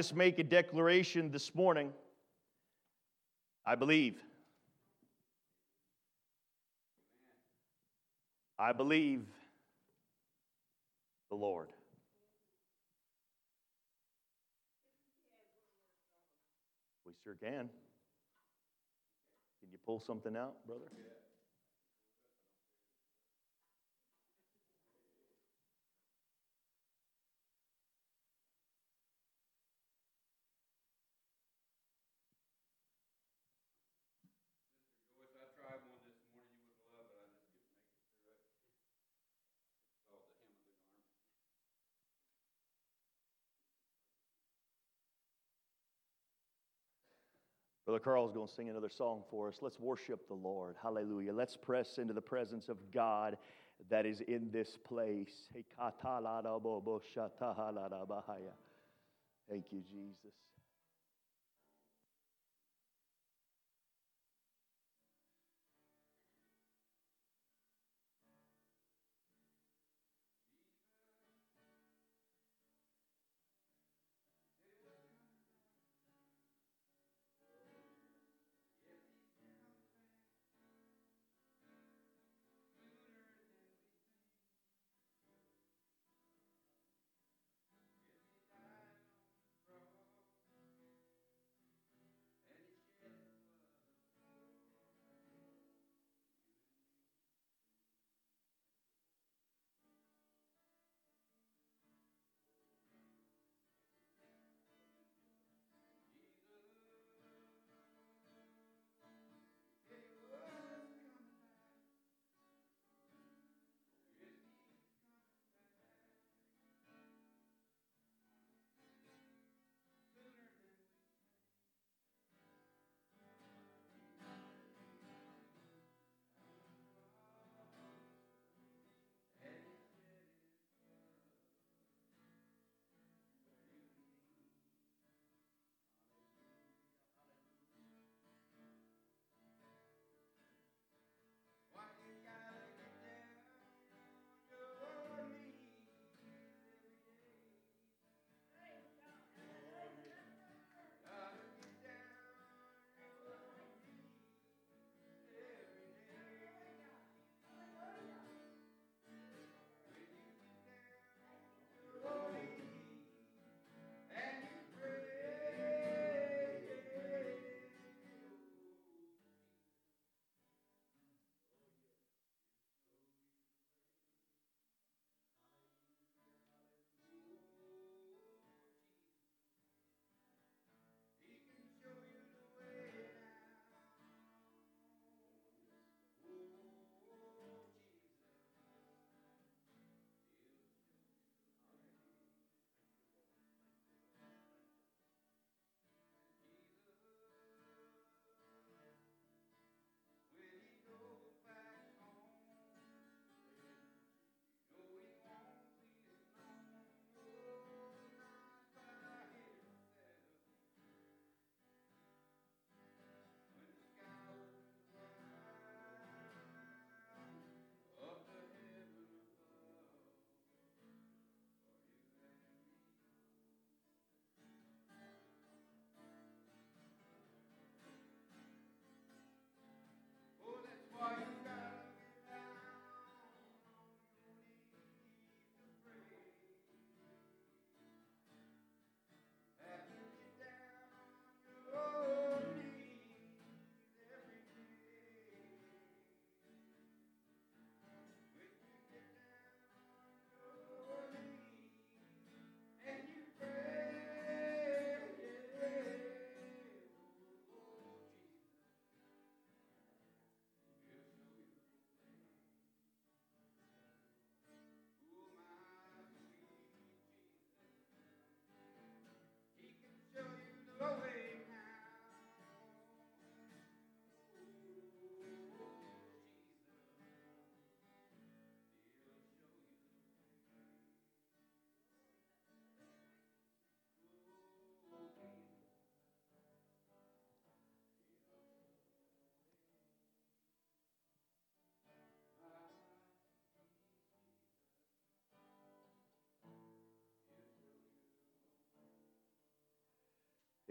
Just make a declaration this morning. I believe. I believe the Lord. We sure can. Can you pull something out, brother? Joyce, I tried one this morning. You would love it. I just couldn't make it through it. It's called the hem of the garment. Brother Carl's going to sing another song for us. Let's worship the Lord. Hallelujah. Let's press into the presence of God that is in this place. Thank you, Jesus.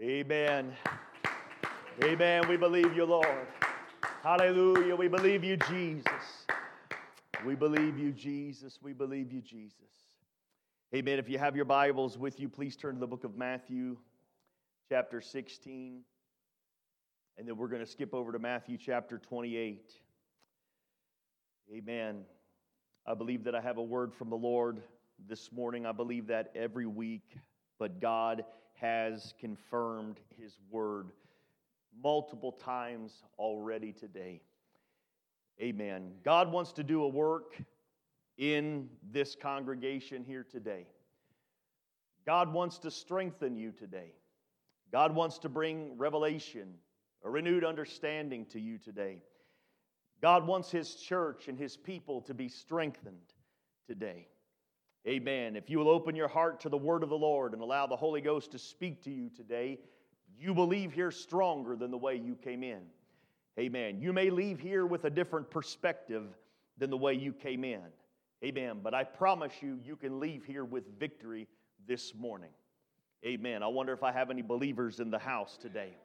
Amen. Amen. We believe you, Lord. Hallelujah. We believe you, Jesus. We believe you, Jesus. We believe you, Jesus. Amen. If you have your Bibles with you, please turn to the book of Matthew, chapter 16. And then we're going to skip over to Matthew chapter 28. Amen. I believe that I have a word from the Lord this morning. I believe that every week, but God has confirmed his word multiple times already today. Amen. God wants to do a work in this congregation here today. God wants to strengthen you today. God wants to bring revelation, a renewed understanding to you today. God wants His church and His people to be strengthened today. Amen. If you will open your heart to the word of the Lord and allow the Holy Ghost to speak to you today, you will leave here stronger than the way you came in. Amen. You may leave here with a different perspective than the way you came in. Amen. But I promise you, you can leave here with victory this morning. Amen. I wonder if I have any believers in the house today.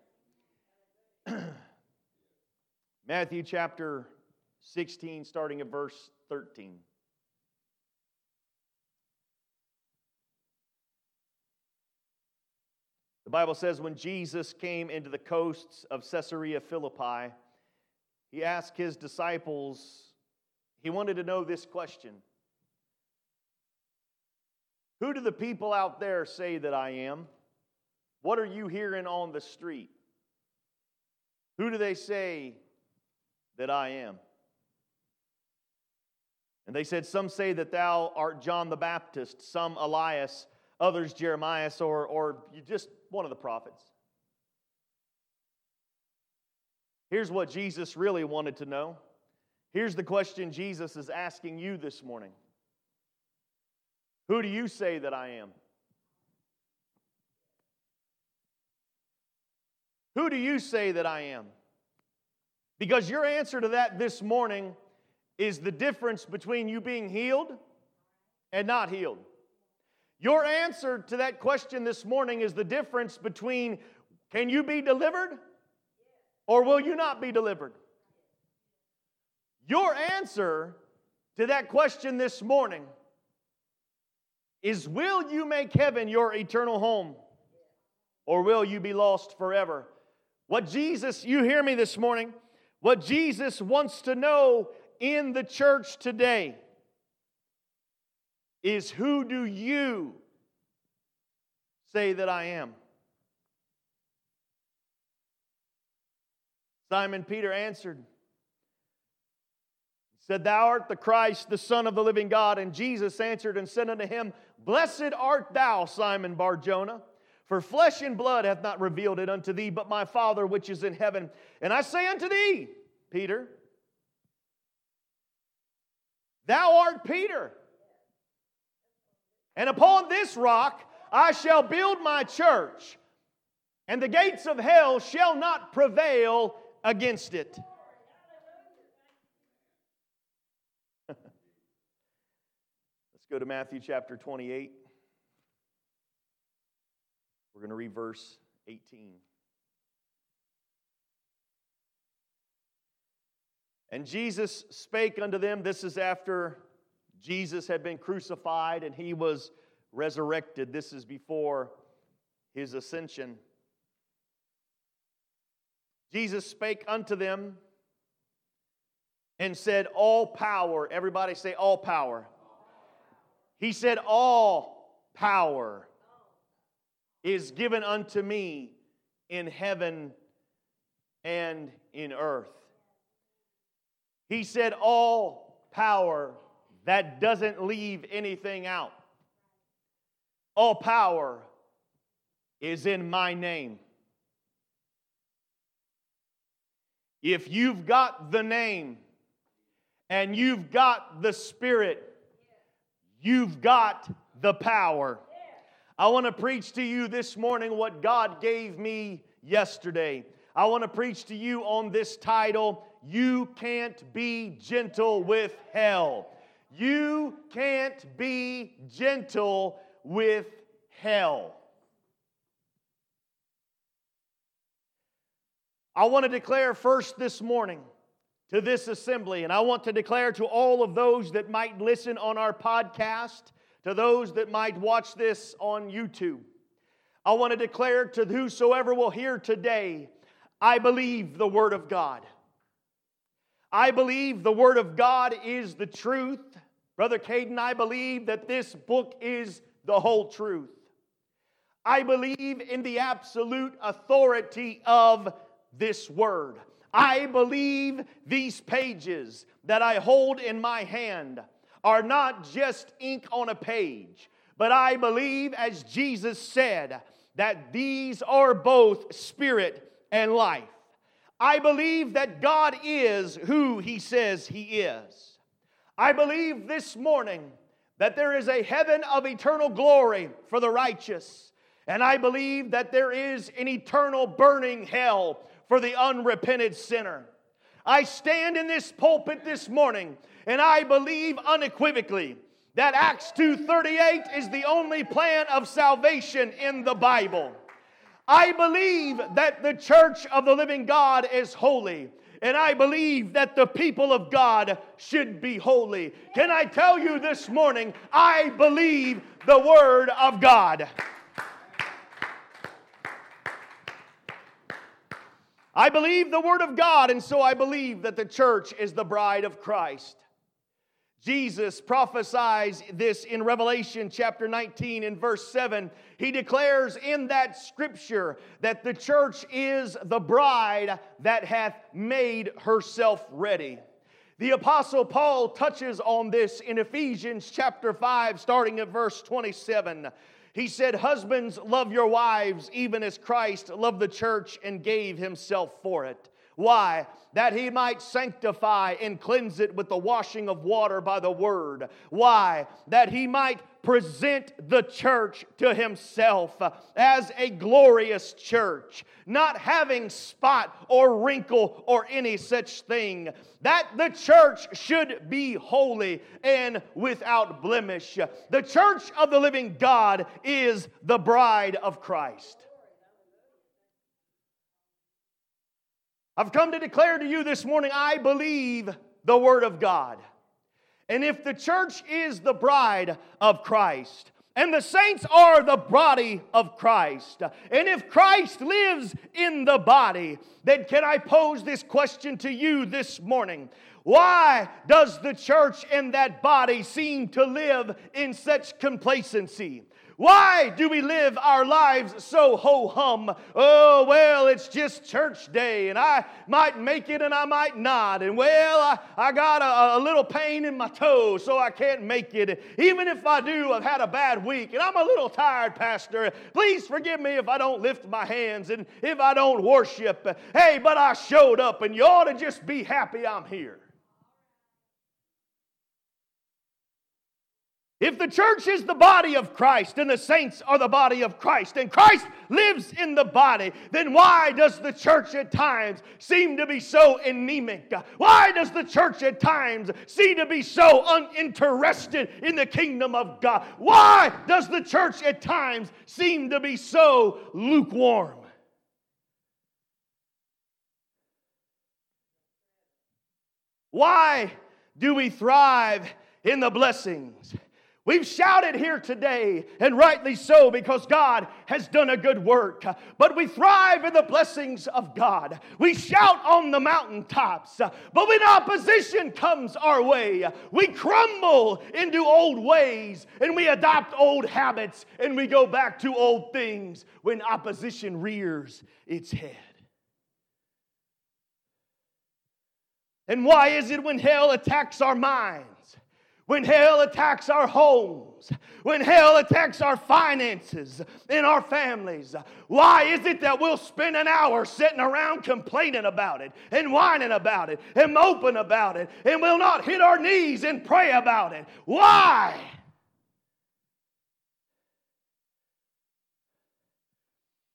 Matthew chapter 16, starting at verse 13. The Bible says when Jesus came into the coasts of Caesarea Philippi, he asked his disciples, he wanted to know this question Who do the people out there say that I am? What are you hearing on the street? Who do they say that I am? And they said, Some say that thou art John the Baptist, some Elias, others Jeremiah, or, or just one of the prophets. Here's what Jesus really wanted to know. Here's the question Jesus is asking you this morning Who do you say that I am? Who do you say that I am? Because your answer to that this morning is the difference between you being healed and not healed. Your answer to that question this morning is the difference between can you be delivered or will you not be delivered? Your answer to that question this morning is will you make heaven your eternal home or will you be lost forever? What Jesus, you hear me this morning, what Jesus wants to know in the church today is who do you say that I am? Simon Peter answered, said, Thou art the Christ, the Son of the living God. And Jesus answered and said unto him, Blessed art thou, Simon Barjona, for flesh and blood hath not revealed it unto thee, but my Father which is in heaven. And I say unto thee, Peter, Thou art Peter. And upon this rock I shall build my church, and the gates of hell shall not prevail against it. Let's go to Matthew chapter 28. We're going to read verse 18. And Jesus spake unto them, this is after Jesus had been crucified and he was resurrected. This is before his ascension. Jesus spake unto them and said, All power, everybody say, All power. He said, All power is given unto me in heaven and in earth. He said, All power. That doesn't leave anything out. All power is in my name. If you've got the name and you've got the Spirit, you've got the power. I want to preach to you this morning what God gave me yesterday. I want to preach to you on this title You Can't Be Gentle with Hell. You can't be gentle with hell. I want to declare first this morning to this assembly, and I want to declare to all of those that might listen on our podcast, to those that might watch this on YouTube. I want to declare to whosoever will hear today, I believe the Word of God. I believe the Word of God is the truth. Brother Caden, I believe that this book is the whole truth. I believe in the absolute authority of this Word. I believe these pages that I hold in my hand are not just ink on a page, but I believe, as Jesus said, that these are both spirit and life. I believe that God is who He says He is. I believe this morning that there is a heaven of eternal glory for the righteous. And I believe that there is an eternal burning hell for the unrepented sinner. I stand in this pulpit this morning and I believe unequivocally that Acts 2:38 is the only plan of salvation in the Bible. I believe that the church of the living God is holy. And I believe that the people of God should be holy. Can I tell you this morning, I believe the Word of God. I believe the Word of God, and so I believe that the church is the bride of Christ. Jesus prophesies this in Revelation chapter 19 and verse 7. He declares in that scripture that the church is the bride that hath made herself ready. The apostle Paul touches on this in Ephesians chapter 5 starting at verse 27. He said, Husbands, love your wives, even as Christ loved the church and gave himself for it. Why? That he might sanctify and cleanse it with the washing of water by the word. Why? That he might present the church to himself as a glorious church, not having spot or wrinkle or any such thing. That the church should be holy and without blemish. The church of the living God is the bride of Christ. I've come to declare to you this morning I believe the Word of God. And if the church is the bride of Christ, and the saints are the body of Christ. And if Christ lives in the body, then can I pose this question to you this morning? Why does the church and that body seem to live in such complacency? Why do we live our lives so ho hum? Oh, well, it's just church day, and I might make it and I might not. And well, I, I got a, a little pain in my toe, so I can't make it. Even if I do, I've had a bad week, and I'm a little tired, Pastor. Please forgive me if I don't lift my hands and if I don't worship. Hey, but I showed up, and you ought to just be happy I'm here. If the church is the body of Christ and the saints are the body of Christ and Christ lives in the body, then why does the church at times seem to be so anemic? Why does the church at times seem to be so uninterested in the kingdom of God? Why does the church at times seem to be so lukewarm? Why do we thrive in the blessings? We've shouted here today, and rightly so, because God has done a good work. But we thrive in the blessings of God. We shout on the mountaintops, but when opposition comes our way, we crumble into old ways and we adopt old habits and we go back to old things when opposition rears its head. And why is it when hell attacks our minds? When hell attacks our homes, when hell attacks our finances in our families, why is it that we'll spend an hour sitting around complaining about it and whining about it and moping about it and we'll not hit our knees and pray about it? Why?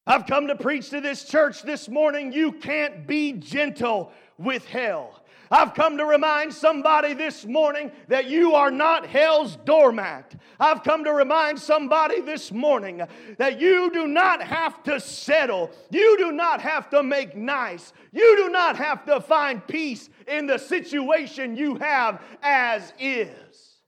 I've come to preach to this church this morning. You can't be gentle with hell. I've come to remind somebody this morning that you are not hell's doormat. I've come to remind somebody this morning that you do not have to settle. You do not have to make nice. You do not have to find peace in the situation you have as is.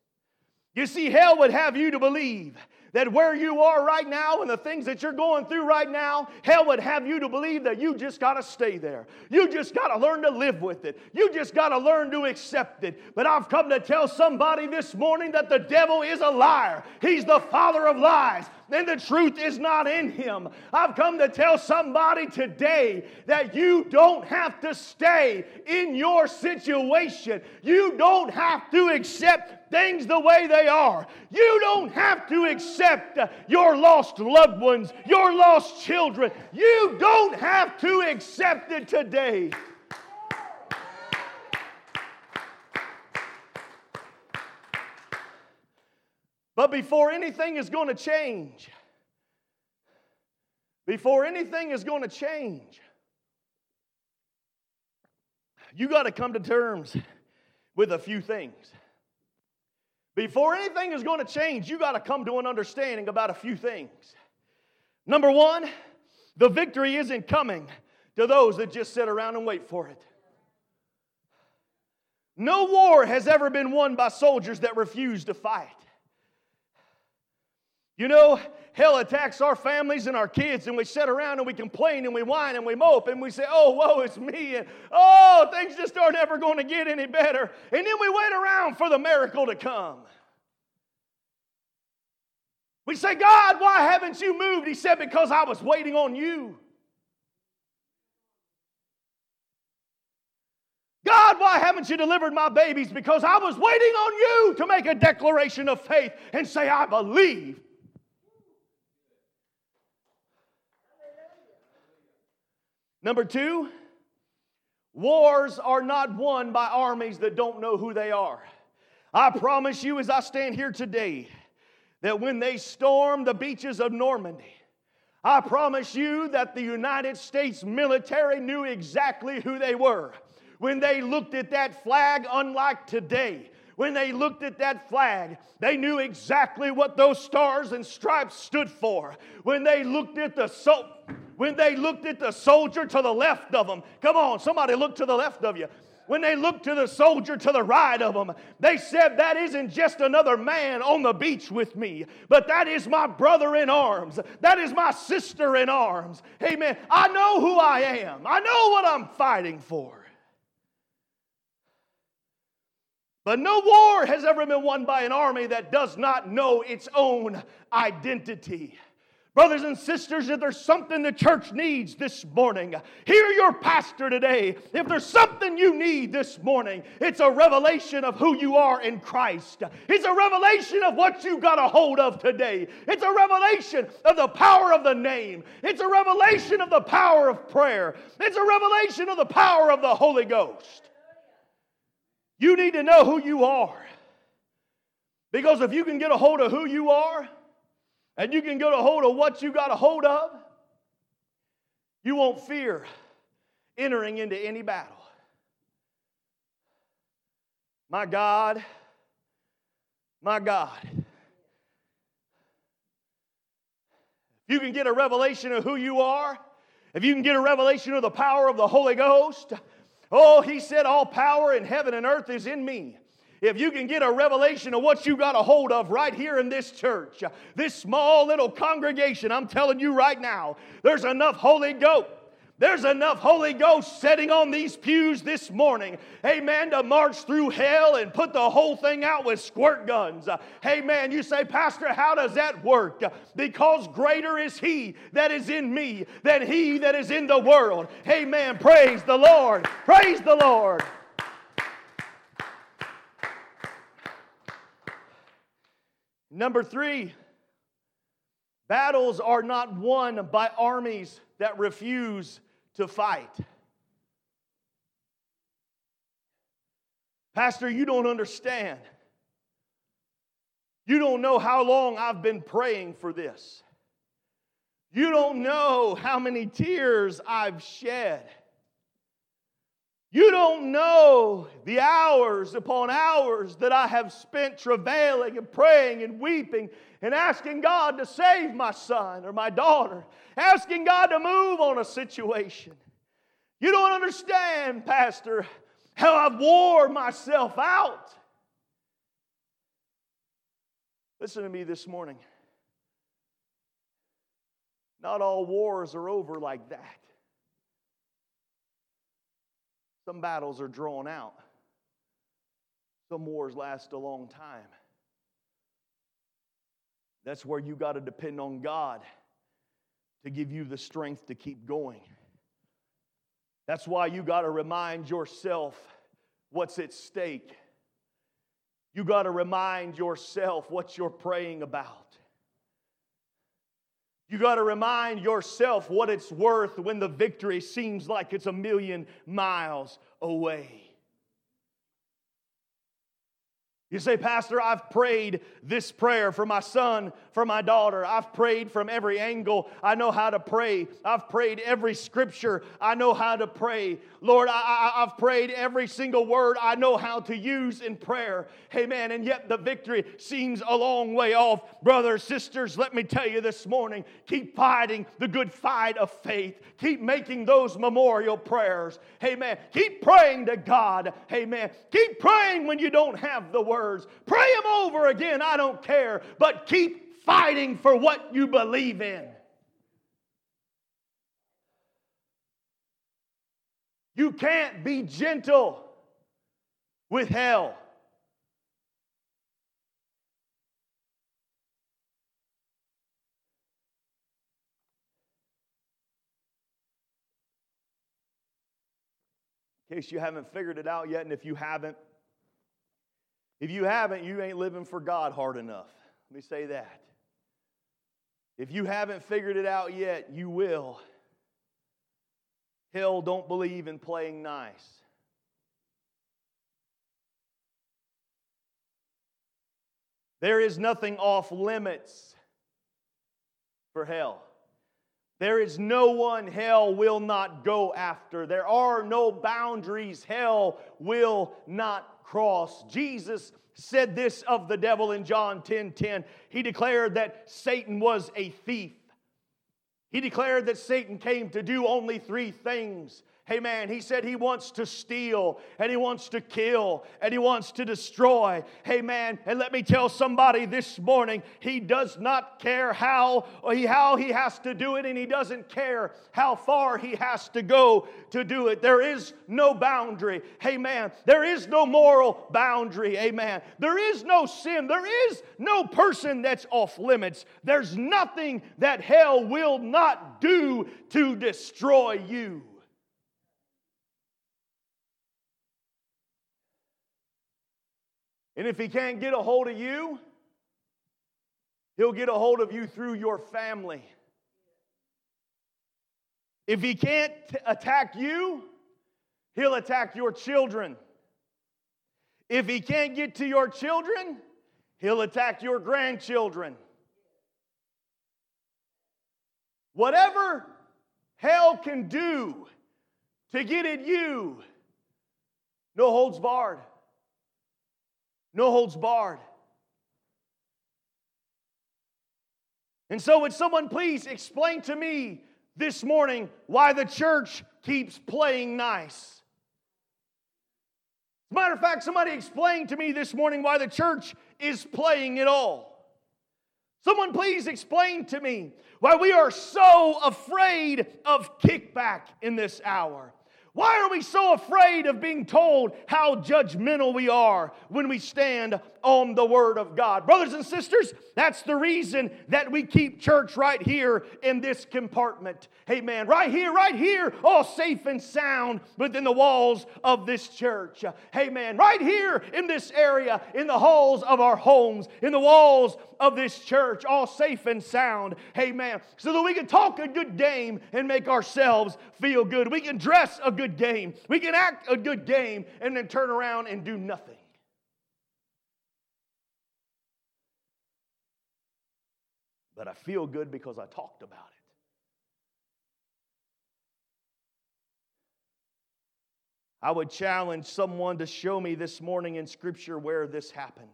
You see, hell would have you to believe that where you are right now and the things that you're going through right now, hell would have you to believe that you just got to stay there. You just got to learn to live with it. You just got to learn to accept it. But I've come to tell somebody this morning that the devil is a liar. He's the father of lies and the truth is not in him. I've come to tell somebody today that you don't have to stay in your situation. You don't have to accept things the way they are. You don't have to accept your lost loved ones, your lost children. You don't have to accept it today. But before anything is going to change, before anything is going to change, you got to come to terms with a few things. Before anything is going to change, you got to come to an understanding about a few things. Number one, the victory isn't coming to those that just sit around and wait for it. No war has ever been won by soldiers that refuse to fight. You know, hell attacks our families and our kids, and we sit around and we complain and we whine and we mope and we say, Oh, woe, it's me, and oh, things just aren't ever going to get any better. And then we wait around for the miracle to come. We say, God, why haven't you moved? He said, Because I was waiting on you. God, why haven't you delivered my babies? Because I was waiting on you to make a declaration of faith and say, I believe. Number two, wars are not won by armies that don't know who they are. I promise you, as I stand here today, that when they stormed the beaches of Normandy, I promise you that the United States military knew exactly who they were. When they looked at that flag, unlike today, when they looked at that flag, they knew exactly what those stars and stripes stood for. When they looked at the so when they looked at the soldier to the left of them, come on, somebody look to the left of you. When they looked to the soldier to the right of them, they said, That isn't just another man on the beach with me, but that is my brother in arms. That is my sister in arms. Amen. I know who I am, I know what I'm fighting for. But no war has ever been won by an army that does not know its own identity. Brothers and sisters, if there's something the church needs this morning, hear your pastor today. If there's something you need this morning, it's a revelation of who you are in Christ. It's a revelation of what you got a hold of today. It's a revelation of the power of the name. It's a revelation of the power of prayer. It's a revelation of the power of the Holy Ghost. You need to know who you are. Because if you can get a hold of who you are, and you can get a hold of what you got a hold of, you won't fear entering into any battle. My God, my God. If you can get a revelation of who you are, if you can get a revelation of the power of the Holy Ghost, Oh, he said, All power in heaven and earth is in me. If you can get a revelation of what you got a hold of right here in this church, this small little congregation, I'm telling you right now, there's enough Holy Ghost there's enough Holy Ghost sitting on these pews this morning, amen, to march through hell and put the whole thing out with squirt guns. Amen. You say, Pastor, how does that work? Because greater is He that is in me than He that is in the world. Amen. Praise the Lord. Praise the Lord. Number three, battles are not won by armies that refuse to fight. Pastor, you don't understand. You don't know how long I've been praying for this. You don't know how many tears I've shed. You don't know the hours upon hours that I have spent travailing and praying and weeping and asking God to save my son or my daughter, asking God to move on a situation. You don't understand, Pastor, how I've wore myself out. Listen to me this morning. Not all wars are over like that. Some battles are drawn out, some wars last a long time. That's where you got to depend on God to give you the strength to keep going. That's why you got to remind yourself what's at stake. You got to remind yourself what you're praying about. You got to remind yourself what it's worth when the victory seems like it's a million miles away. You say, Pastor, I've prayed this prayer for my son, for my daughter. I've prayed from every angle. I know how to pray. I've prayed every scripture. I know how to pray. Lord, I, have prayed every single word I know how to use in prayer. Amen. And yet the victory seems a long way off. Brothers, sisters, let me tell you this morning keep fighting the good fight of faith. Keep making those memorial prayers. Amen. Keep praying to God. Amen. Keep praying when you don't have the word words. Pray them over again, I don't care, but keep fighting for what you believe in. You can't be gentle with hell. In case you haven't figured it out yet, and if you haven't, if you haven't, you ain't living for God hard enough. Let me say that. If you haven't figured it out yet, you will. Hell don't believe in playing nice. There is nothing off limits for hell. There is no one hell will not go after. There are no boundaries hell will not cross. Jesus said this of the devil in John 10 10. He declared that Satan was a thief. He declared that Satan came to do only three things Hey man, he said he wants to steal and he wants to kill and he wants to destroy. Hey man, and let me tell somebody this morning, he does not care how he, how he has to do it and he doesn't care how far he has to go to do it. There is no boundary. Hey man, there is no moral boundary. Amen. There is no sin. There is no person that's off limits. There's nothing that hell will not do to destroy you. And if he can't get a hold of you, he'll get a hold of you through your family. If he can't t- attack you, he'll attack your children. If he can't get to your children, he'll attack your grandchildren. Whatever hell can do to get at you, no holds barred. No holds barred. And so, would someone please explain to me this morning why the church keeps playing nice? As a matter of fact, somebody explain to me this morning why the church is playing it all. Someone please explain to me why we are so afraid of kickback in this hour. Why are we so afraid of being told how judgmental we are when we stand on the Word of God? Brothers and sisters, that's the reason that we keep church right here in this compartment. Amen. Right here, right here, all safe and sound within the walls of this church. Amen. Right here in this area, in the halls of our homes, in the walls of this church, all safe and sound. Amen. So that we can talk a good game and make ourselves feel good. We can dress a good game. We can act a good game and then turn around and do nothing. But I feel good because I talked about it. I would challenge someone to show me this morning in Scripture where this happened.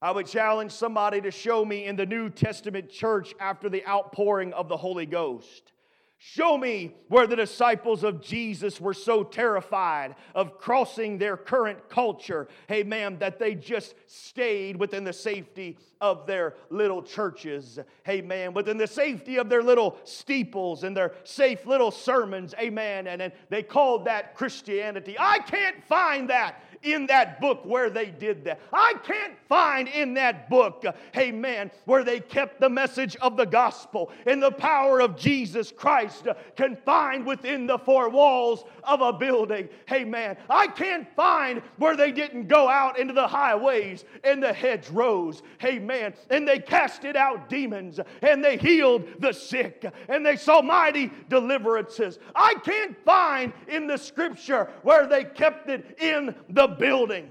I would challenge somebody to show me in the New Testament church after the outpouring of the Holy Ghost. Show me where the disciples of Jesus were so terrified of crossing their current culture, amen, that they just stayed within the safety of their little churches, amen, within the safety of their little steeples and their safe little sermons, amen, and, and they called that Christianity. I can't find that in that book where they did that. I can't find in that book, uh, amen, where they kept the message of the gospel and the power of Jesus Christ uh, confined within the four walls of a building. Amen. I can't find where they didn't go out into the highways and the hedgerows. Amen. And they casted out demons and they healed the sick and they saw mighty deliverances. I can't find in the scripture where they kept it in the building.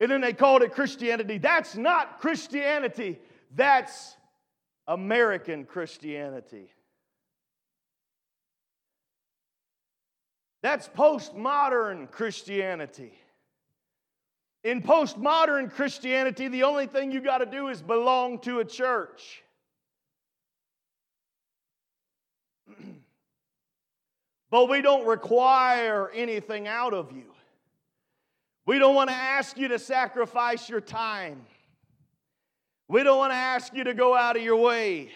And then they called it Christianity. That's not Christianity, that's American Christianity. That's postmodern Christianity. In postmodern Christianity, the only thing you got to do is belong to a church. but we don't require anything out of you. We don't want to ask you to sacrifice your time. We don't want to ask you to go out of your way.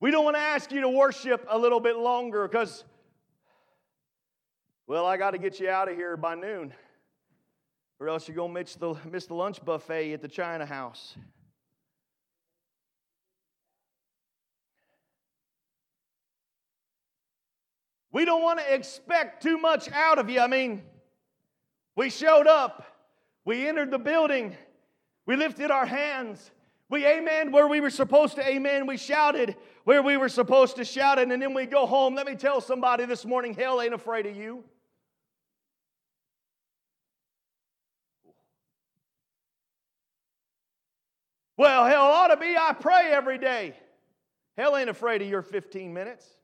We don't want to ask you to worship a little bit longer because, well, I got to get you out of here by noon, or else you're going to miss the, miss the lunch buffet at the China house. We don't want to expect too much out of you. I mean, we showed up, we entered the building, we lifted our hands, we amen where we were supposed to amen, we shouted where we were supposed to shout it, and then we go home. Let me tell somebody this morning hell ain't afraid of you. Well, hell ought to be, I pray every day. Hell ain't afraid of your 15 minutes.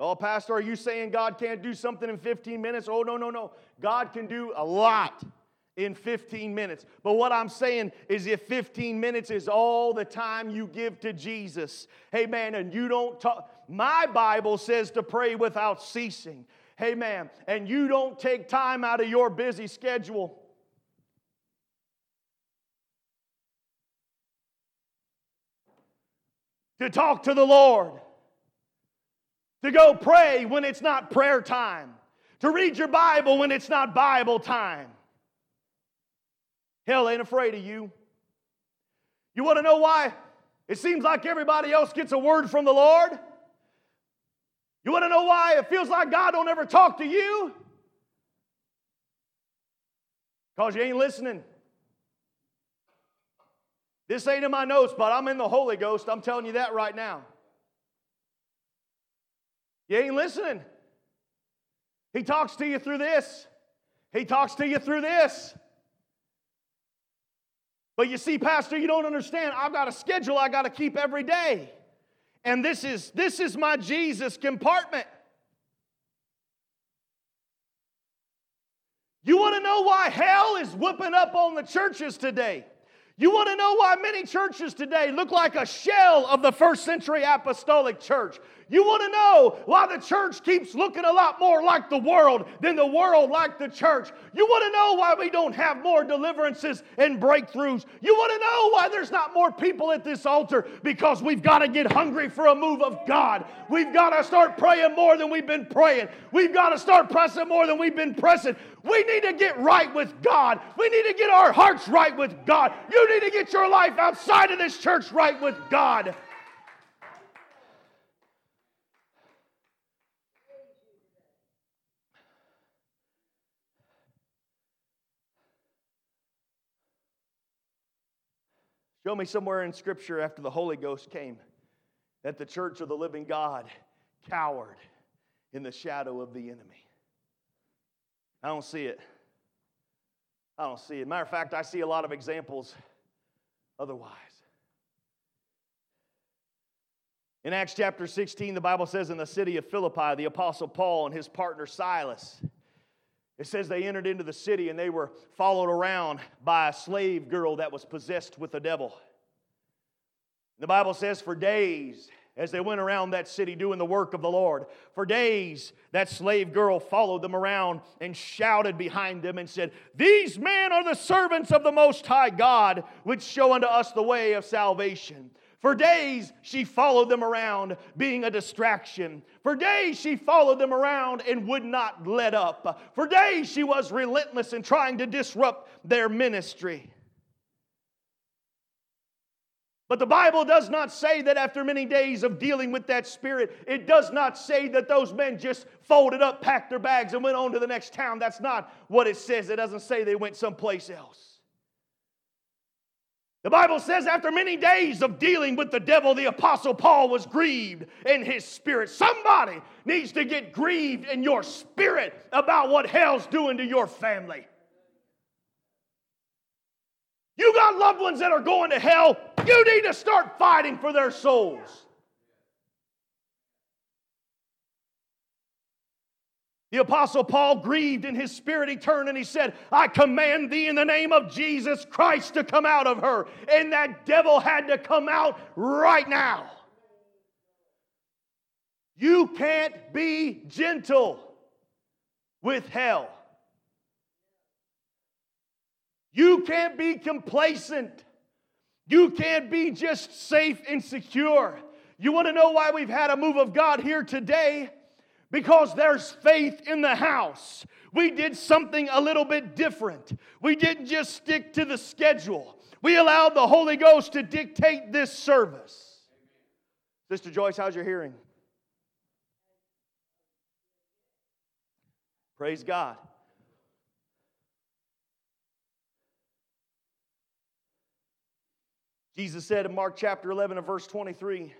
Oh, Pastor, are you saying God can't do something in 15 minutes? Oh, no, no, no. God can do a lot in 15 minutes. But what I'm saying is if 15 minutes is all the time you give to Jesus, hey man, and you don't talk, my Bible says to pray without ceasing. Hey man, and you don't take time out of your busy schedule. To talk to the Lord to go pray when it's not prayer time, to read your Bible when it's not Bible time. Hell ain't afraid of you. You want to know why it seems like everybody else gets a word from the Lord? You want to know why it feels like God don't ever talk to you? Because you ain't listening. This ain't in my notes, but I'm in the Holy Ghost. I'm telling you that right now. You ain't listening. He talks to you through this. He talks to you through this. But you see, Pastor, you don't understand. I've got a schedule I got to keep every day. And this is this is my Jesus compartment. You want to know why hell is whooping up on the churches today? You want to know why many churches today look like a shell of the first century apostolic church? You want to know why the church keeps looking a lot more like the world than the world like the church? You want to know why we don't have more deliverances and breakthroughs? You want to know why there's not more people at this altar? Because we've got to get hungry for a move of God. We've got to start praying more than we've been praying. We've got to start pressing more than we've been pressing. We need to get right with God. We need to get our hearts right with God. You need to get your life outside of this church right with God. Show me somewhere in Scripture after the Holy Ghost came that the church of the living God cowered in the shadow of the enemy. I don't see it. I don't see it. Matter of fact, I see a lot of examples otherwise. In Acts chapter 16, the Bible says in the city of Philippi, the Apostle Paul and his partner Silas, it says they entered into the city and they were followed around by a slave girl that was possessed with the devil. The Bible says for days, as they went around that city doing the work of the Lord, for days that slave girl followed them around and shouted behind them and said, These men are the servants of the Most High God, which show unto us the way of salvation. For days, she followed them around, being a distraction. For days, she followed them around and would not let up. For days, she was relentless in trying to disrupt their ministry. But the Bible does not say that after many days of dealing with that spirit, it does not say that those men just folded up, packed their bags, and went on to the next town. That's not what it says. It doesn't say they went someplace else. The Bible says, after many days of dealing with the devil, the Apostle Paul was grieved in his spirit. Somebody needs to get grieved in your spirit about what hell's doing to your family. You got loved ones that are going to hell, you need to start fighting for their souls. The Apostle Paul grieved in his spirit. He turned and he said, I command thee in the name of Jesus Christ to come out of her. And that devil had to come out right now. You can't be gentle with hell. You can't be complacent. You can't be just safe and secure. You want to know why we've had a move of God here today? because there's faith in the house. We did something a little bit different. We didn't just stick to the schedule, we allowed the Holy Ghost to dictate this service. Sister Joyce, how's your hearing? Praise God. Jesus said in Mark chapter 11 and verse 23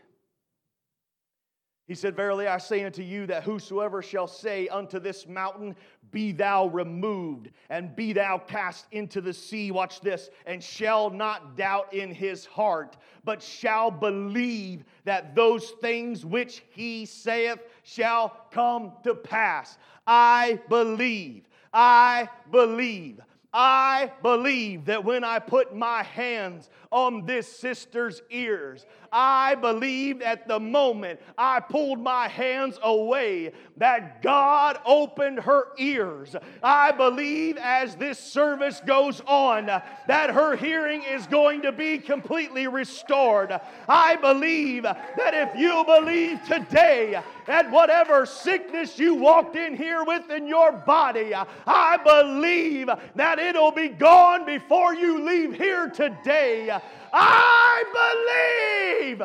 he said, Verily I say unto you that whosoever shall say unto this mountain, Be thou removed, and be thou cast into the sea, watch this, and shall not doubt in his heart, but shall believe that those things which he saith shall come to pass. I believe. I believe. I believe that when I put my hands on this sister's ears, I believed at the moment I pulled my hands away that God opened her ears. I believe as this service goes on that her hearing is going to be completely restored. I believe that if you believe today at whatever sickness you walked in here with in your body, I believe that it'll be gone before you leave here today. I believe.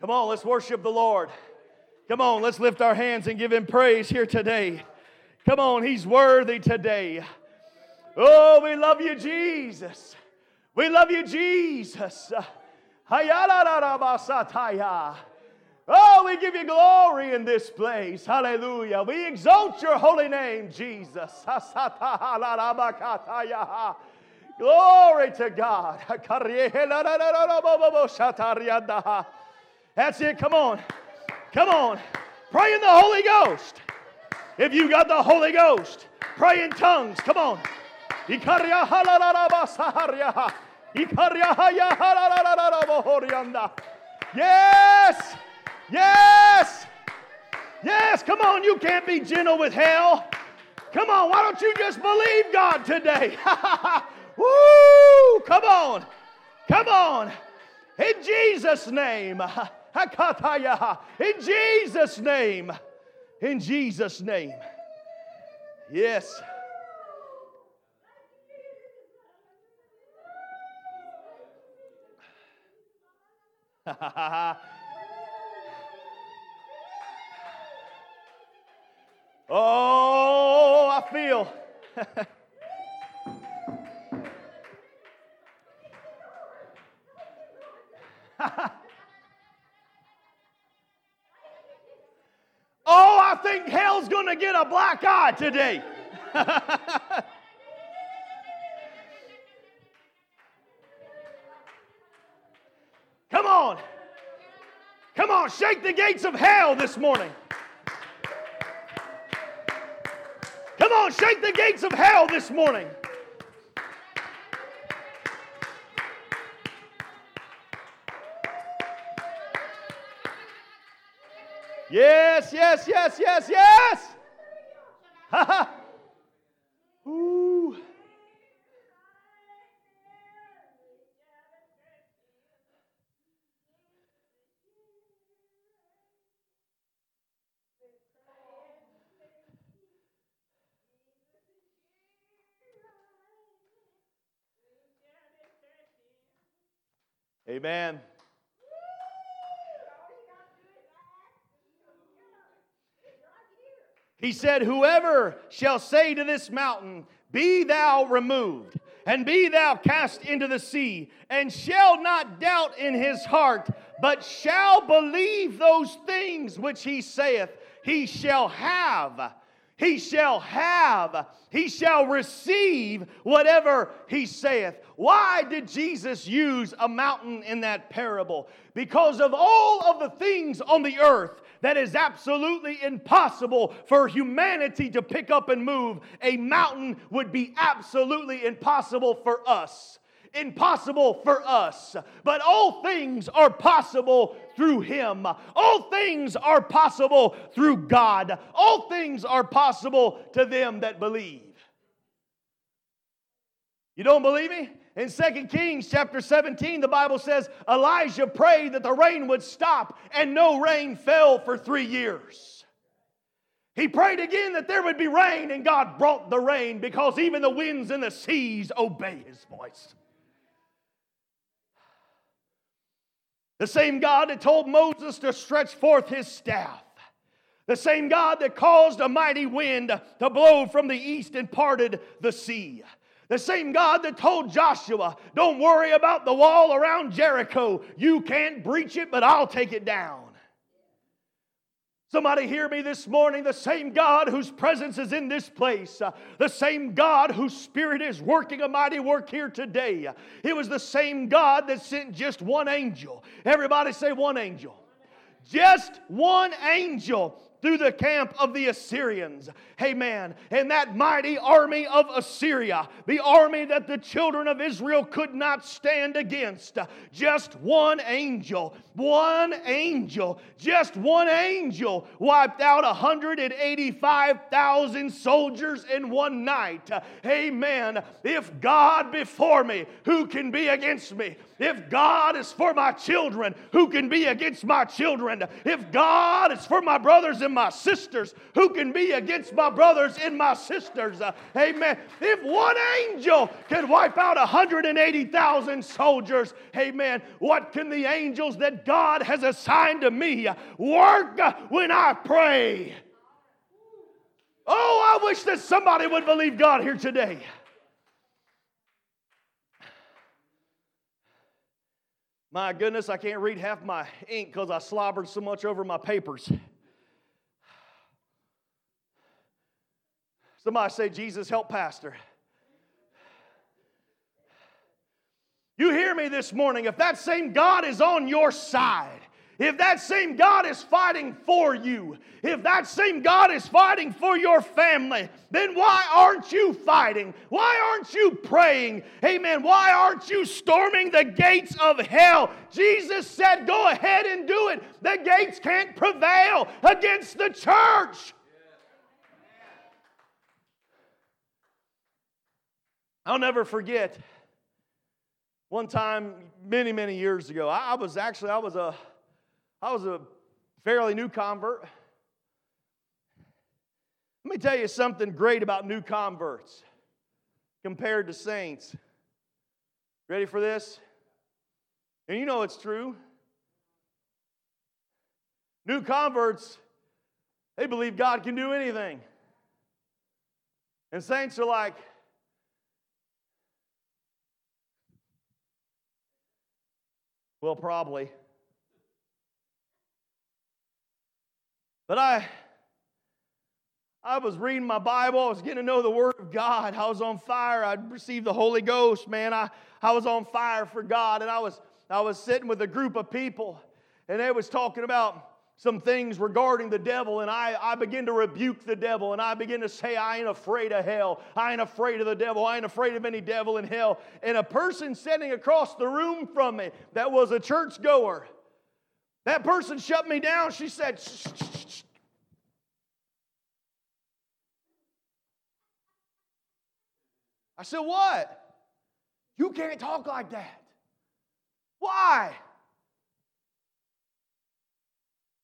Come on, let's worship the Lord. Come on, let's lift our hands and give Him praise here today. Come on, He's worthy today. Oh, we love you, Jesus. We love you, Jesus. Oh, we give you glory in this place. Hallelujah. We exalt your holy name, Jesus. Glory to God. That's it. Come on. Come on. Pray in the Holy Ghost. If you got the Holy Ghost, pray in tongues. Come on. Yes. Yes! Yes, come on, you can't be gentle with hell. Come on, why don't you just believe God today? Woo! Come on, come on. In Jesus' name. In Jesus' name. In Jesus' name. Yes. Oh, I feel. oh, I think hell's going to get a black eye today. Come on. Come on, shake the gates of hell this morning. Come on, shake the gates of hell this morning. Yes, yes, yes, yes, yes. Amen. He said, Whoever shall say to this mountain, Be thou removed, and be thou cast into the sea, and shall not doubt in his heart, but shall believe those things which he saith, he shall have. He shall have, he shall receive whatever he saith. Why did Jesus use a mountain in that parable? Because of all of the things on the earth that is absolutely impossible for humanity to pick up and move, a mountain would be absolutely impossible for us impossible for us, but all things are possible through Him. All things are possible through God. All things are possible to them that believe. You don't believe me? In 2 Kings chapter 17, the Bible says Elijah prayed that the rain would stop, and no rain fell for three years. He prayed again that there would be rain, and God brought the rain because even the winds and the seas obey his voice. The same God that told Moses to stretch forth his staff. The same God that caused a mighty wind to blow from the east and parted the sea. The same God that told Joshua, Don't worry about the wall around Jericho. You can't breach it, but I'll take it down. Somebody hear me this morning. The same God whose presence is in this place, uh, the same God whose spirit is working a mighty work here today. It was the same God that sent just one angel. Everybody say one angel. Just one angel through the camp of the Assyrians. Amen. And that mighty army of Assyria, the army that the children of Israel could not stand against, just one angel, one angel, just one angel wiped out 185,000 soldiers in one night. Amen. If God before me, who can be against me? If God is for my children, who can be against my children? If God is for my brothers and my sisters, who can be against my brothers and my sisters? Uh, amen. If one angel can wipe out 180,000 soldiers, amen, what can the angels that God has assigned to me work when I pray? Oh, I wish that somebody would believe God here today. My goodness, I can't read half my ink because I slobbered so much over my papers. Somebody say, Jesus, help Pastor. You hear me this morning. If that same God is on your side, if that same God is fighting for you, if that same God is fighting for your family, then why aren't you fighting? Why aren't you praying? Amen. Why aren't you storming the gates of hell? Jesus said, Go ahead and do it. The gates can't prevail against the church. I'll never forget one time many, many years ago. I, was actually, I was a I was a fairly new convert. Let me tell you something great about new converts compared to saints. Ready for this? And you know it's true. New converts, they believe God can do anything. And saints are like, well, probably. But I, I was reading my Bible. I was getting to know the Word of God. I was on fire. I'd received the Holy Ghost, man. I, I was on fire for God. And I was, I was sitting with a group of people, and they was talking about some things regarding the devil, and I, I begin to rebuke the devil, and I begin to say, I ain't afraid of hell. I ain't afraid of the devil. I ain't afraid of any devil in hell. And a person sitting across the room from me that was a church goer, that person shut me down. She said, shh, shh, shh. I said, What? You can't talk like that. Why?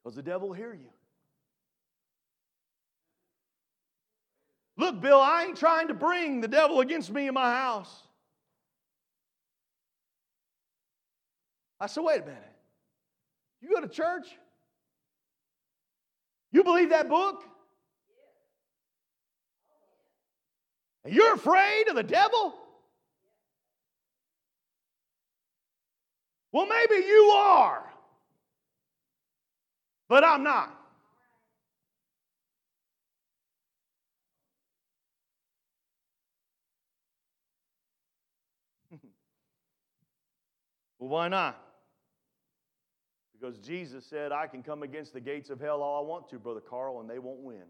Because the devil will hear you. Look, Bill, I ain't trying to bring the devil against me in my house. I said, wait a minute. You go to church? You believe that book? And you're afraid of the devil? Well, maybe you are but I'm not. well, why not? Because Jesus said, I can come against the gates of hell all I want to, Brother Carl, and they won't win.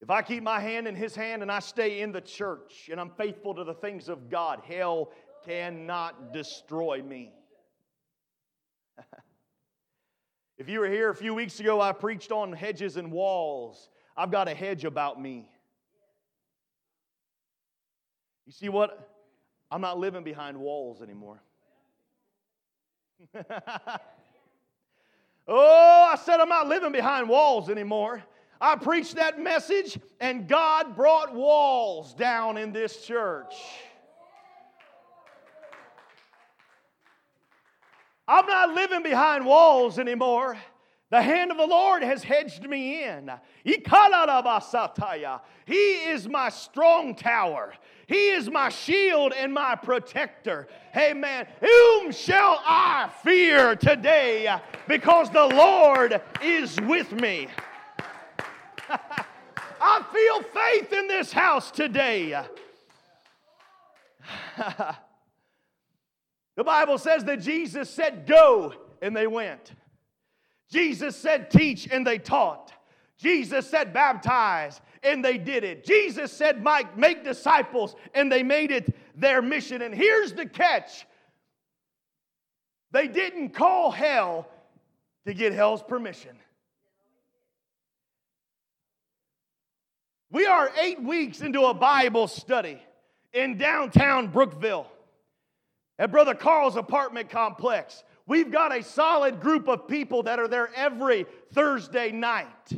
If I keep my hand in his hand and I stay in the church and I'm faithful to the things of God, hell cannot destroy me. if you were here a few weeks ago, I preached on hedges and walls. I've got a hedge about me. You see what? I'm not living behind walls anymore. oh, I said I'm not living behind walls anymore. I preached that message, and God brought walls down in this church. I'm not living behind walls anymore. The hand of the Lord has hedged me in. He is my strong tower. He is my shield and my protector. Amen. Whom shall I fear today? Because the Lord is with me. I feel faith in this house today. The Bible says that Jesus said, Go, and they went. Jesus said, Teach, and they taught. Jesus said, Baptize, and they did it. Jesus said, Mike, make disciples, and they made it their mission. And here's the catch they didn't call hell to get hell's permission. We are eight weeks into a Bible study in downtown Brookville at Brother Carl's apartment complex. We've got a solid group of people that are there every Thursday night.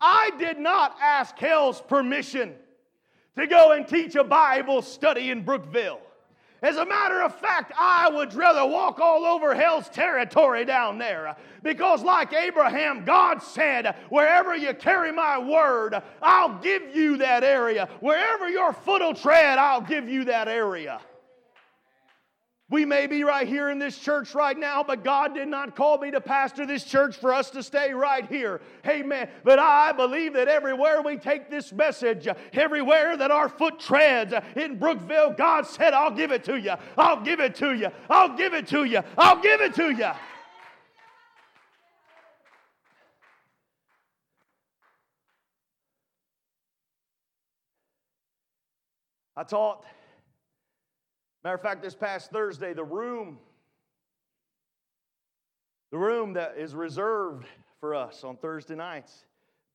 I did not ask Hell's permission to go and teach a Bible study in Brookville. As a matter of fact, I would rather walk all over hell's territory down there because, like Abraham, God said, Wherever you carry my word, I'll give you that area. Wherever your foot will tread, I'll give you that area. We may be right here in this church right now, but God did not call me to pastor this church for us to stay right here. Amen. But I believe that everywhere we take this message, everywhere that our foot treads in Brookville, God said, I'll give it to you. I'll give it to you. I'll give it to you. I'll give it to you. I taught Matter of fact, this past Thursday, the room, the room that is reserved for us on Thursday nights,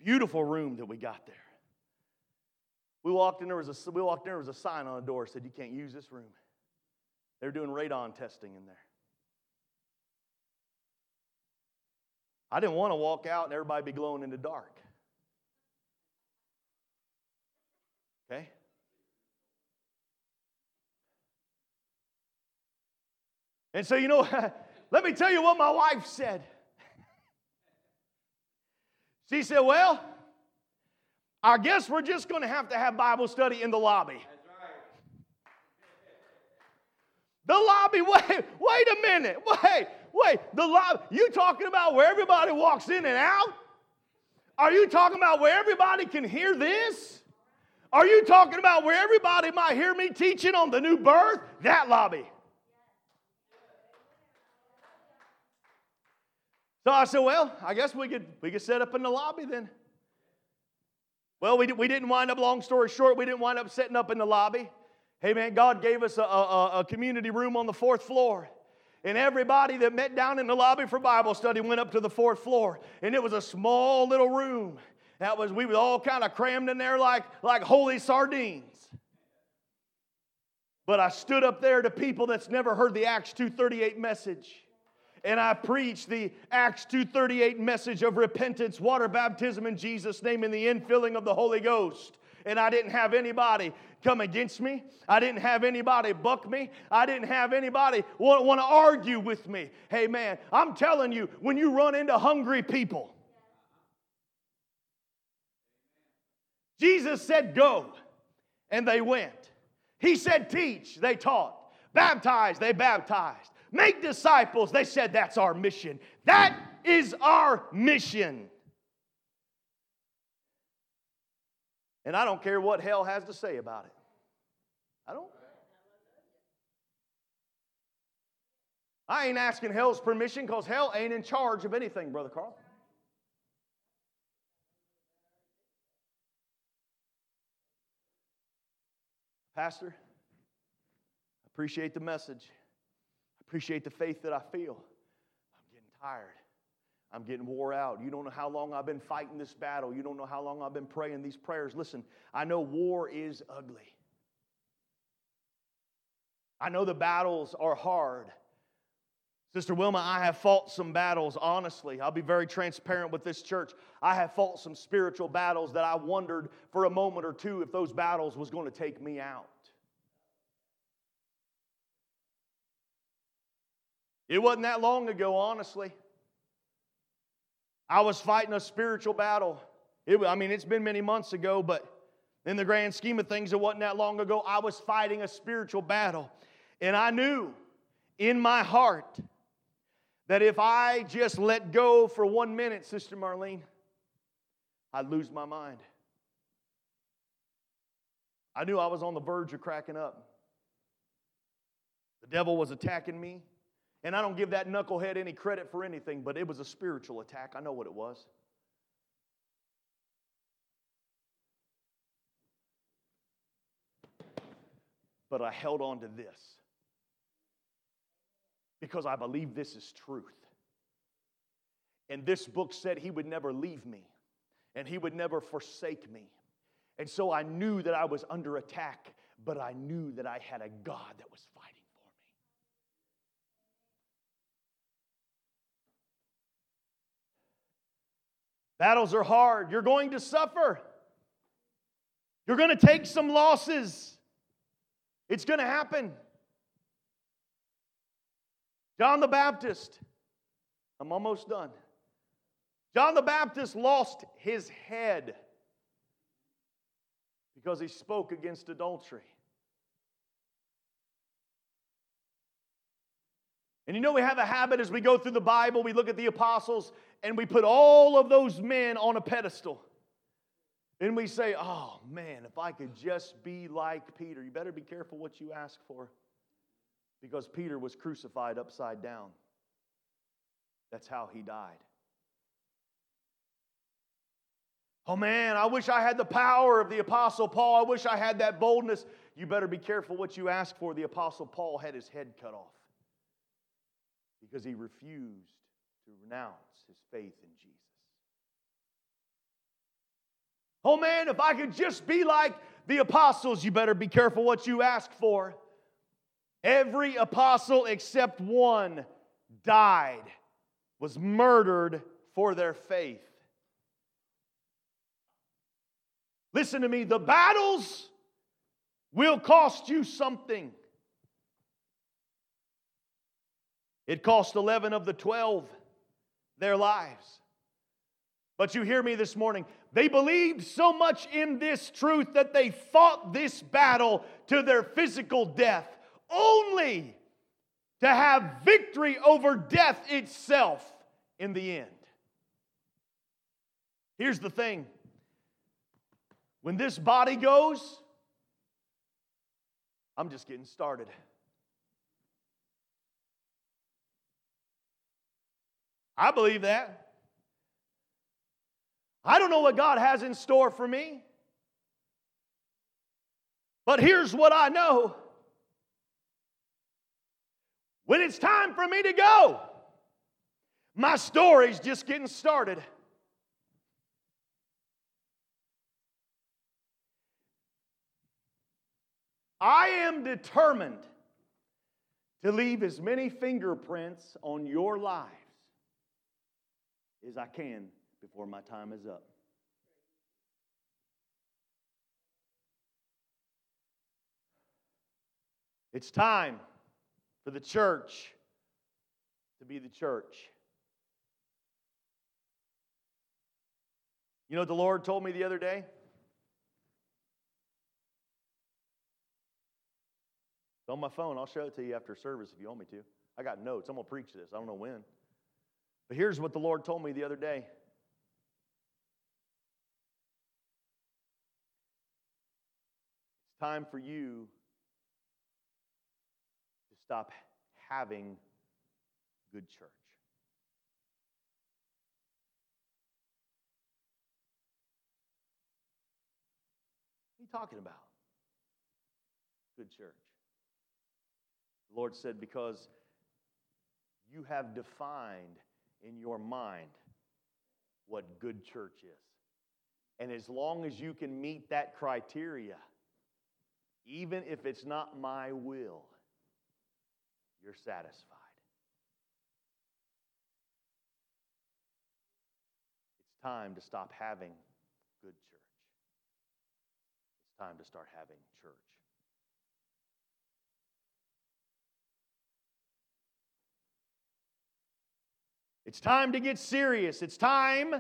beautiful room that we got there. We walked in, there was a, we walked in, there was a sign on the door said, You can't use this room. They're doing radon testing in there. I didn't want to walk out and everybody be glowing in the dark. And so, you know, let me tell you what my wife said. She said, Well, I guess we're just going to have to have Bible study in the lobby. The lobby, wait, wait a minute. Wait, wait. The lobby, you talking about where everybody walks in and out? Are you talking about where everybody can hear this? Are you talking about where everybody might hear me teaching on the new birth? That lobby. So I said, well, I guess we could, we could set up in the lobby then. Well, we, we didn't wind up, long story short, we didn't wind up setting up in the lobby. Hey, man, God gave us a, a, a community room on the fourth floor. And everybody that met down in the lobby for Bible study went up to the fourth floor. And it was a small little room. That was, we were all kind of crammed in there like, like holy sardines. But I stood up there to people that's never heard the Acts 238 message and I preached the Acts 2:38 message of repentance, water baptism in Jesus' name, and the infilling of the Holy Ghost. And I didn't have anybody come against me. I didn't have anybody buck me. I didn't have anybody want, want to argue with me. Hey man, I'm telling you, when you run into hungry people, Jesus said, Go, and they went. He said, Teach, they taught. Baptize, they baptized. Make disciples. They said, That's our mission. That is our mission. And I don't care what hell has to say about it. I don't. I ain't asking hell's permission because hell ain't in charge of anything, Brother Carl. Pastor, appreciate the message. Appreciate the faith that I feel. I'm getting tired. I'm getting wore out. You don't know how long I've been fighting this battle. You don't know how long I've been praying these prayers. Listen, I know war is ugly. I know the battles are hard. Sister Wilma, I have fought some battles, honestly. I'll be very transparent with this church. I have fought some spiritual battles that I wondered for a moment or two if those battles was going to take me out. It wasn't that long ago, honestly. I was fighting a spiritual battle. It, I mean, it's been many months ago, but in the grand scheme of things, it wasn't that long ago. I was fighting a spiritual battle. And I knew in my heart that if I just let go for one minute, Sister Marlene, I'd lose my mind. I knew I was on the verge of cracking up. The devil was attacking me. And I don't give that knucklehead any credit for anything, but it was a spiritual attack. I know what it was. But I held on to this because I believe this is truth. And this book said he would never leave me and he would never forsake me. And so I knew that I was under attack, but I knew that I had a God that was fighting. Battles are hard. You're going to suffer. You're going to take some losses. It's going to happen. John the Baptist, I'm almost done. John the Baptist lost his head because he spoke against adultery. And you know, we have a habit as we go through the Bible, we look at the apostles, and we put all of those men on a pedestal. And we say, oh man, if I could just be like Peter. You better be careful what you ask for because Peter was crucified upside down. That's how he died. Oh man, I wish I had the power of the Apostle Paul. I wish I had that boldness. You better be careful what you ask for. The Apostle Paul had his head cut off because he refused to renounce his faith in Jesus. Oh man, if I could just be like the apostles, you better be careful what you ask for. Every apostle except one died, was murdered for their faith. Listen to me, the battles will cost you something. It cost 11 of the 12 their lives. But you hear me this morning. They believed so much in this truth that they fought this battle to their physical death, only to have victory over death itself in the end. Here's the thing when this body goes, I'm just getting started. I believe that. I don't know what God has in store for me. But here's what I know when it's time for me to go, my story's just getting started. I am determined to leave as many fingerprints on your lives as I can before my time is up. It's time for the church to be the church. You know what the Lord told me the other day? It's on my phone. I'll show it to you after service if you want me to. I got notes. I'm going to preach this. I don't know when. But here's what the Lord told me the other day. It's time for you to stop having good church. What are you talking about? Good church. The Lord said, because you have defined in your mind what good church is. And as long as you can meet that criteria, even if it's not my will, you're satisfied. It's time to stop having good church. It's time to start having church. It's time to get serious. It's time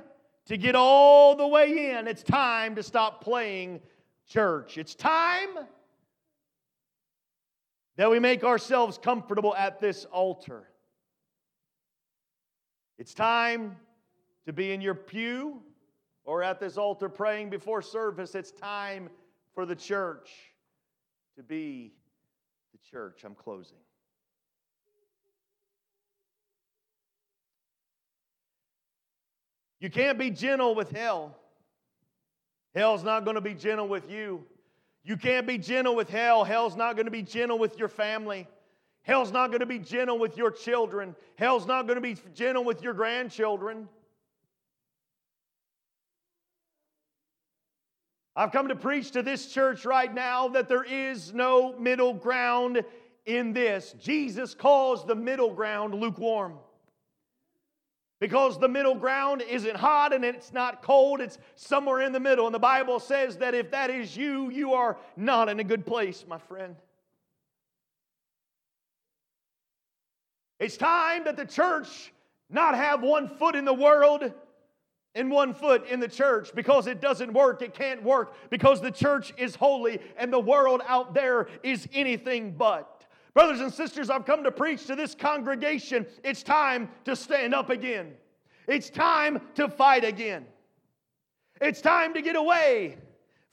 to get all the way in. It's time to stop playing church. It's time that we make ourselves comfortable at this altar. It's time to be in your pew or at this altar praying before service. It's time for the church to be the church. I'm closing. You can't be gentle with hell. Hell's not going to be gentle with you. You can't be gentle with hell. Hell's not going to be gentle with your family. Hell's not going to be gentle with your children. Hell's not going to be gentle with your grandchildren. I've come to preach to this church right now that there is no middle ground in this. Jesus calls the middle ground lukewarm. Because the middle ground isn't hot and it's not cold, it's somewhere in the middle. And the Bible says that if that is you, you are not in a good place, my friend. It's time that the church not have one foot in the world and one foot in the church because it doesn't work. It can't work because the church is holy and the world out there is anything but. Brothers and sisters, I've come to preach to this congregation. It's time to stand up again. It's time to fight again. It's time to get away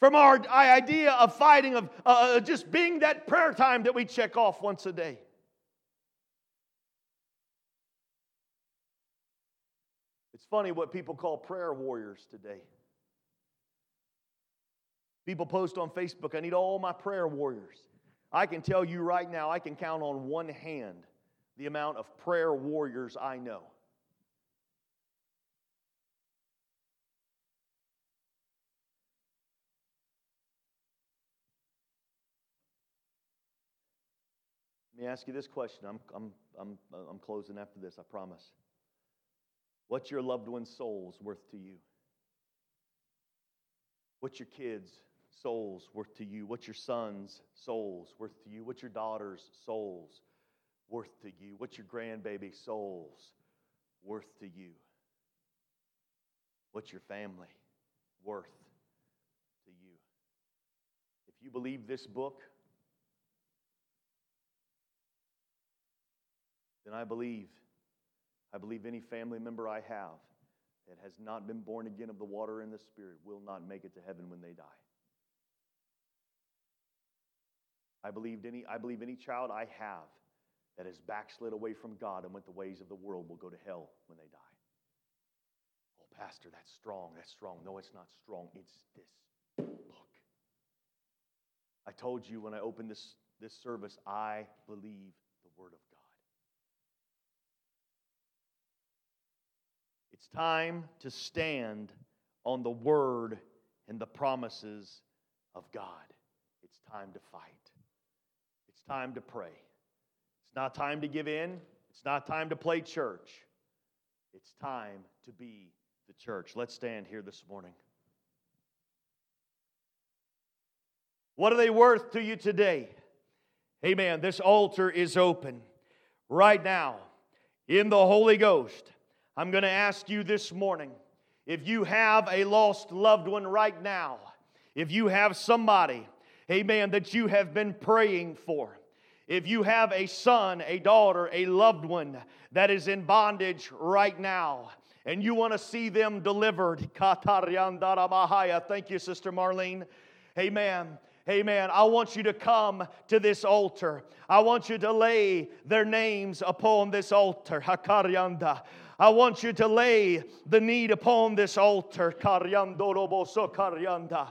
from our idea of fighting, of uh, uh, just being that prayer time that we check off once a day. It's funny what people call prayer warriors today. People post on Facebook, I need all my prayer warriors. I can tell you right now, I can count on one hand the amount of prayer warriors I know. Let me ask you this question. I'm, I'm, I'm, I'm closing after this, I promise. What's your loved one's souls worth to you? What's your kids' souls worth to you? What's your son's souls worth to you? What's your daughter's souls worth to you? What's your grandbaby souls worth to you? What's your family worth to you? If you believe this book, then I believe, I believe any family member I have that has not been born again of the water and the Spirit will not make it to heaven when they die. I believed any, I believe any child I have that has backslid away from God and went the ways of the world will go to hell when they die. Oh, Pastor, that's strong. That's strong. No, it's not strong. It's this book. I told you when I opened this, this service, I believe the Word of God. It's time to stand on the Word and the promises of God. It's time to fight. Time to pray. It's not time to give in. It's not time to play church. It's time to be the church. Let's stand here this morning. What are they worth to you today? Amen. This altar is open right now in the Holy Ghost. I'm going to ask you this morning if you have a lost loved one right now, if you have somebody, amen, that you have been praying for, if you have a son, a daughter, a loved one that is in bondage right now, and you want to see them delivered, thank you, Sister Marlene. Amen. Amen. I want you to come to this altar. I want you to lay their names upon this altar. Hakaryanda. I want you to lay the need upon this altar. Karyandorobosokaryanda.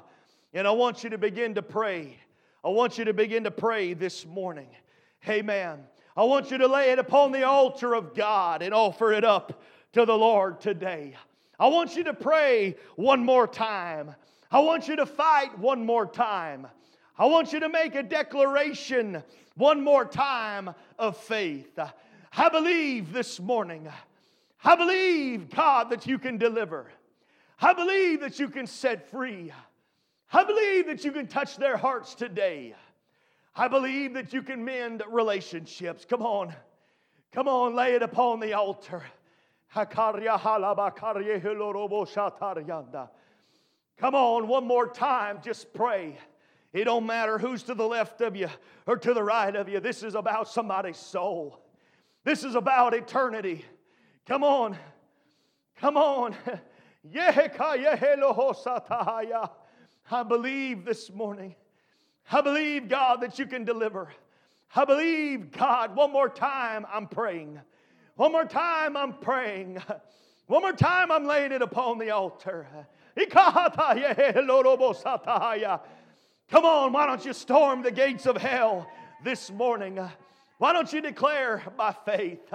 And I want you to begin to pray. I want you to begin to pray this morning. Amen. I want you to lay it upon the altar of God and offer it up to the Lord today. I want you to pray one more time. I want you to fight one more time. I want you to make a declaration one more time of faith. I believe this morning. I believe, God, that you can deliver. I believe that you can set free. I believe that you can touch their hearts today. I believe that you can mend relationships. Come on. Come on, lay it upon the altar. Come on, one more time, just pray. It don't matter who's to the left of you or to the right of you. This is about somebody's soul. This is about eternity. Come on. Come on. I believe this morning. I believe, God, that you can deliver. I believe, God, one more time I'm praying. One more time I'm praying. One more time I'm laying it upon the altar. Come on, why don't you storm the gates of hell this morning? Why don't you declare by faith,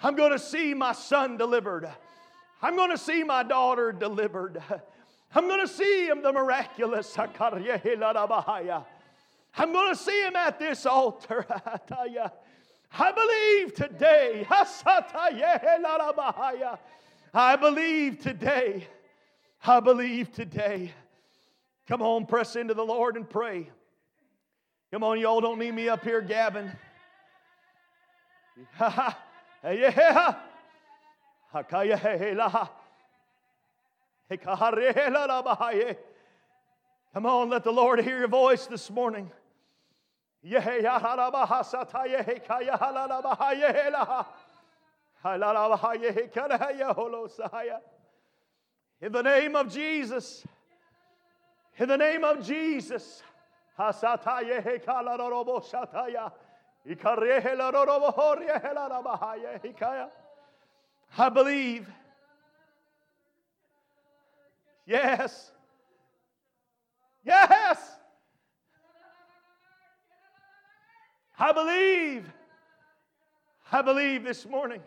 I'm going to see my son delivered. I'm going to see my daughter delivered. I'm going to see him the miraculous. I'm going to see him at this altar. I believe today. I believe today. I believe today. Come on, press into the Lord and pray. Come on, y'all don't need me up here gabbing. yeah. Come on, let the Lord hear your voice this morning. In the name of Jesus. In the name of Jesus. I believe. Yes. Yes. I believe. I believe this morning.